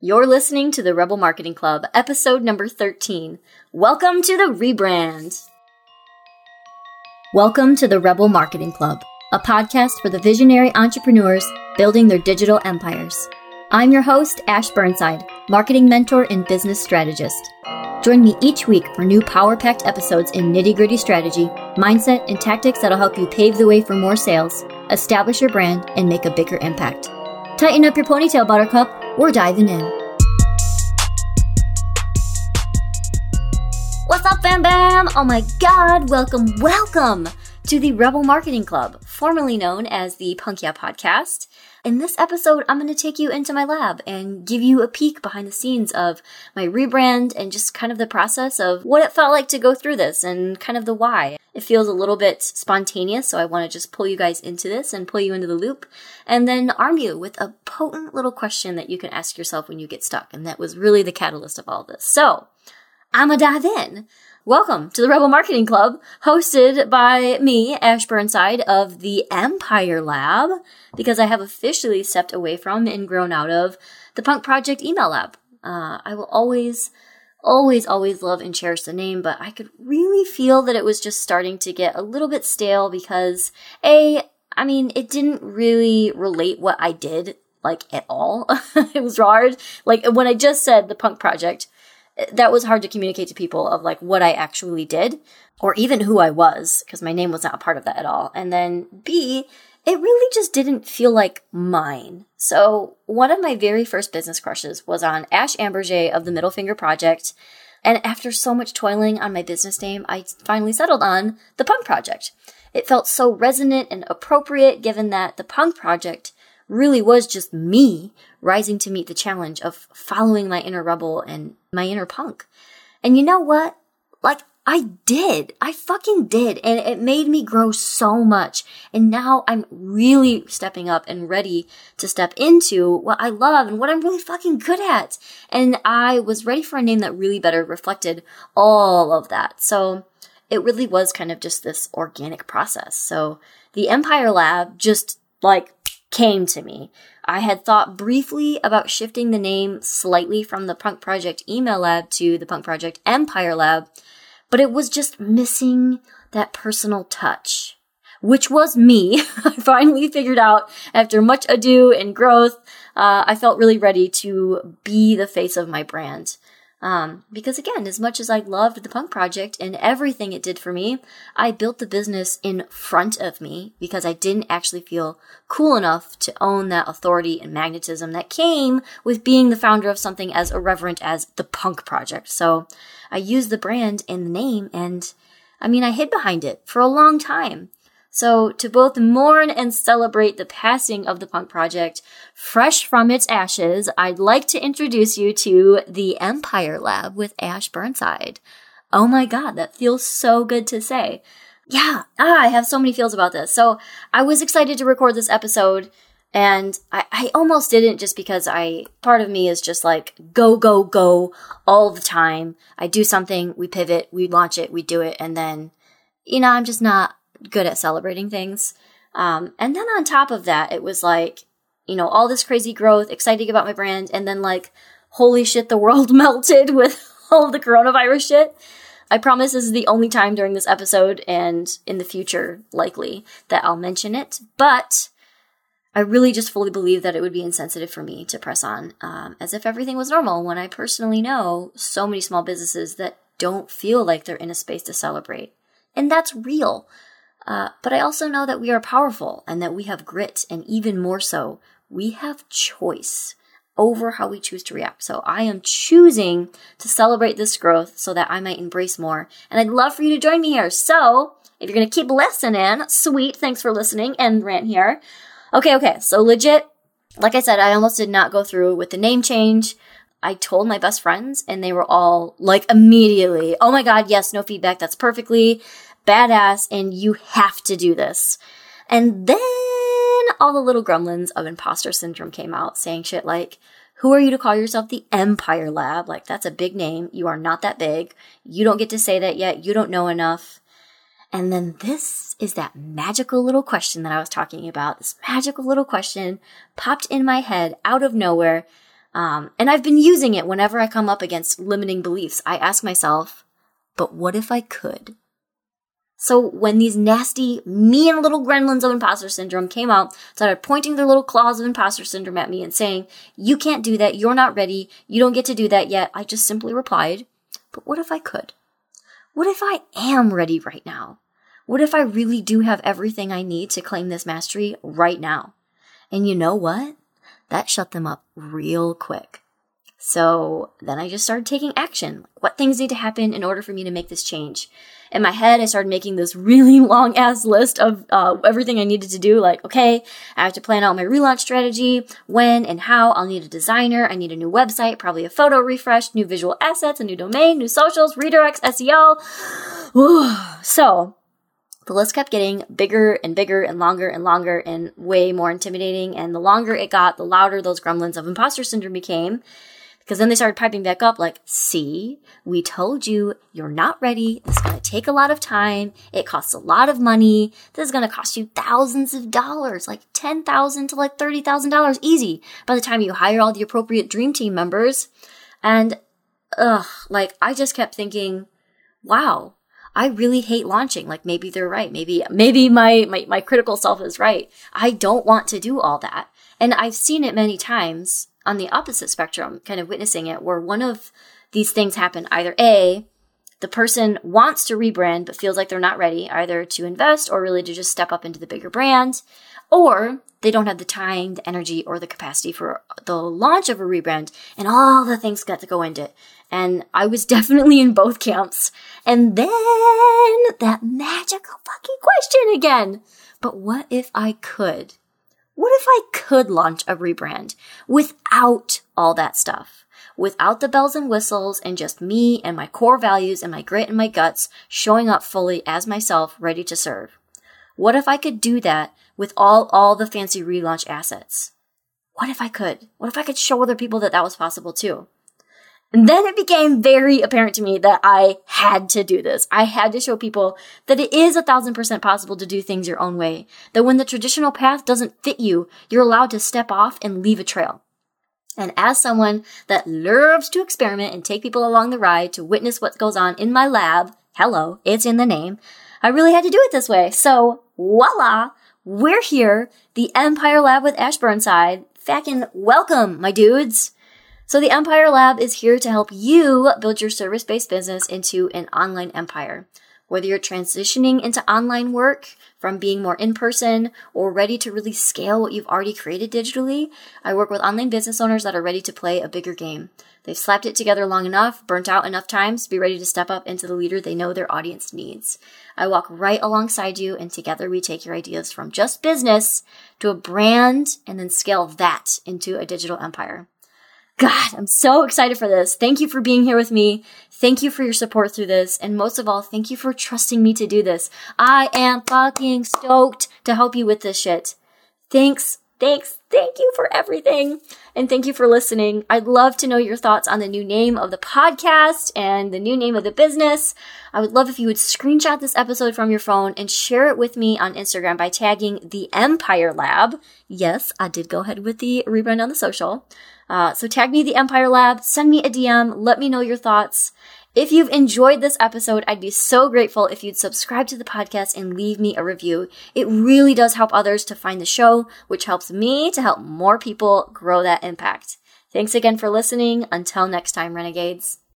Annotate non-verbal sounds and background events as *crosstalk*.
You're listening to the Rebel Marketing Club, episode number 13. Welcome to the rebrand. Welcome to the Rebel Marketing Club, a podcast for the visionary entrepreneurs building their digital empires. I'm your host, Ash Burnside, marketing mentor and business strategist. Join me each week for new power packed episodes in nitty gritty strategy, mindset, and tactics that'll help you pave the way for more sales, establish your brand, and make a bigger impact. Tighten up your ponytail, Buttercup we're diving in. What's up, Bam Bam? Oh my god, welcome, welcome to the Rebel Marketing Club, formerly known as the Punk Yeah Podcast. In this episode, I'm going to take you into my lab and give you a peek behind the scenes of my rebrand and just kind of the process of what it felt like to go through this and kind of the why. It feels a little bit spontaneous, so I want to just pull you guys into this and pull you into the loop and then arm you with a potent little question that you can ask yourself when you get stuck. And that was really the catalyst of all this. So, I'm gonna dive in. Welcome to the Rebel Marketing Club, hosted by me, Ash Burnside of the Empire Lab, because I have officially stepped away from and grown out of the Punk Project email lab. Uh, I will always, always, always love and cherish the name, but I could really feel that it was just starting to get a little bit stale because, A, I mean, it didn't really relate what I did, like, at all. *laughs* it was hard. Like, when I just said the Punk Project, that was hard to communicate to people of like what I actually did or even who I was because my name was not a part of that at all. And then B, it really just didn't feel like mine. So one of my very first business crushes was on Ash Ambirge of the Middle Finger Project. And after so much toiling on my business name, I finally settled on the Punk Project. It felt so resonant and appropriate given that the Punk Project really was just me rising to meet the challenge of following my inner rebel and my inner punk. And you know what? Like, I did. I fucking did. And it made me grow so much. And now I'm really stepping up and ready to step into what I love and what I'm really fucking good at. And I was ready for a name that really better reflected all of that. So it really was kind of just this organic process. So the Empire Lab just like came to me. I had thought briefly about shifting the name slightly from the Punk Project Email Lab to the Punk Project Empire Lab, but it was just missing that personal touch, which was me. *laughs* I finally figured out after much ado and growth, uh, I felt really ready to be the face of my brand. Um, because again, as much as I loved the punk project and everything it did for me, I built the business in front of me because I didn't actually feel cool enough to own that authority and magnetism that came with being the founder of something as irreverent as the punk project. So I used the brand and the name and I mean, I hid behind it for a long time. So, to both mourn and celebrate the passing of the punk project, fresh from its ashes, I'd like to introduce you to the Empire Lab with Ash Burnside. Oh my god, that feels so good to say. Yeah, ah, I have so many feels about this. So, I was excited to record this episode. And I, I almost didn't just because I, part of me is just like, go, go, go all the time. I do something, we pivot, we launch it, we do it, and then, you know, I'm just not good at celebrating things. Um, and then on top of that, it was like, you know, all this crazy growth, exciting about my brand, and then like, holy shit, the world *laughs* melted with *laughs* all the coronavirus shit. I promise this is the only time during this episode and in the future, likely, that I'll mention it. But I really just fully believe that it would be insensitive for me to press on um, as if everything was normal when I personally know so many small businesses that don't feel like they're in a space to celebrate. And that's real. Uh, but I also know that we are powerful and that we have grit, and even more so, we have choice over how we choose to react. So I am choosing to celebrate this growth so that I might embrace more. And I'd love for you to join me here. So if you're going to keep listening, sweet, thanks for listening and rant here. Okay, okay, so legit, like I said, I almost did not go through with the name change. I told my best friends and they were all like immediately, oh my God, yes, no feedback. That's perfectly badass and you have to do this. And then all the little gremlins of imposter syndrome came out saying shit like, who are you to call yourself the Empire Lab? Like, that's a big name. You are not that big. You don't get to say that yet. You don't know enough. And then this is that magical little question that I was talking about. This magical little question popped in my head out of nowhere. Um, and I've been using it whenever I come up against limiting beliefs. I ask myself, but what if I could? So when these nasty, mean little gremlins of imposter syndrome came out, started pointing their little claws of imposter syndrome at me and saying, you can't do that. You're not ready. You don't get to do that yet. I just simply replied, but what if I could? What if I am ready right now? What if I really do have everything I need to claim this mastery right now? And you know what? That shut them up real quick. So then I just started taking action. What things need to happen in order for me to make this change? In my head, I started making this really *laughs* long ass list of uh, everything I needed to do. Like, okay, I have to plan out my relaunch strategy, when and how. I'll need a designer. I need a new website, probably a photo refresh, new visual assets, a new domain, new socials, redirects, SEO. *sighs* so the list kept getting bigger and bigger and longer and longer and way more intimidating. And the longer it got, the louder those gremlins of imposter syndrome became. Because then they started piping back up like, see, we told you you're not ready. This is going to take a lot of time. It costs a lot of money. This is going to cost you thousands of dollars, like 10,000 to like $30,000 easy by the time you hire all the appropriate dream team members. And, ugh, like I just kept thinking, wow, I really hate launching. Like maybe they're right. Maybe, maybe my, my, my critical self is right. I don't want to do all that. And I've seen it many times on the opposite spectrum, kind of witnessing it, where one of these things happen either A, the person wants to rebrand but feels like they're not ready either to invest or really to just step up into the bigger brand, or they don't have the time, the energy, or the capacity for the launch of a rebrand and all the things got to go into it. And I was *laughs* definitely in both camps. And then that magical fucking question again. But what if I could? What if I could launch a rebrand without all that stuff? Without the bells and whistles and just me and my core values and my grit and my guts showing up fully as myself ready to serve? What if I could do that with all, all the fancy relaunch assets? What if I could? What if I could show other people that that was possible too? And then it became very apparent to me that I had to do this. I had to show people that it is a thousand percent possible to do things your own way. That when the traditional path doesn't fit you, you're allowed to step off and leave a trail. And as someone that loves to experiment and take people along the ride to witness what goes on in my lab, hello, it's in the name, I really had to do it this way. So voila, we're here, the Empire Lab with Ash Burnside. Fucking welcome, my dudes. So the Empire Lab is here to help you build your service-based business into an online empire. Whether you're transitioning into online work from being more in person or ready to really scale what you've already created digitally, I work with online business owners that are ready to play a bigger game. They've slapped it together long enough, burnt out enough times to be ready to step up into the leader they know their audience needs. I walk right alongside you and together we take your ideas from just business to a brand and then scale that into a digital empire. God, I'm so excited for this. Thank you for being here with me. Thank you for your support through this. And most of all, thank you for trusting me to do this. I am fucking stoked to help you with this shit. Thanks. Thanks. Thank you for everything. And thank you for listening. I'd love to know your thoughts on the new name of the podcast and the new name of the business. I would love if you would screenshot this episode from your phone and share it with me on Instagram by tagging the Empire Lab. Yes, I did go ahead with the rebrand on the social. Uh, so tag me the Empire Lab, send me a DM, let me know your thoughts. If you've enjoyed this episode, I'd be so grateful if you'd subscribe to the podcast and leave me a review. It really does help others to find the show, which helps me to help more people grow that impact. Thanks again for listening. Until next time, Renegades.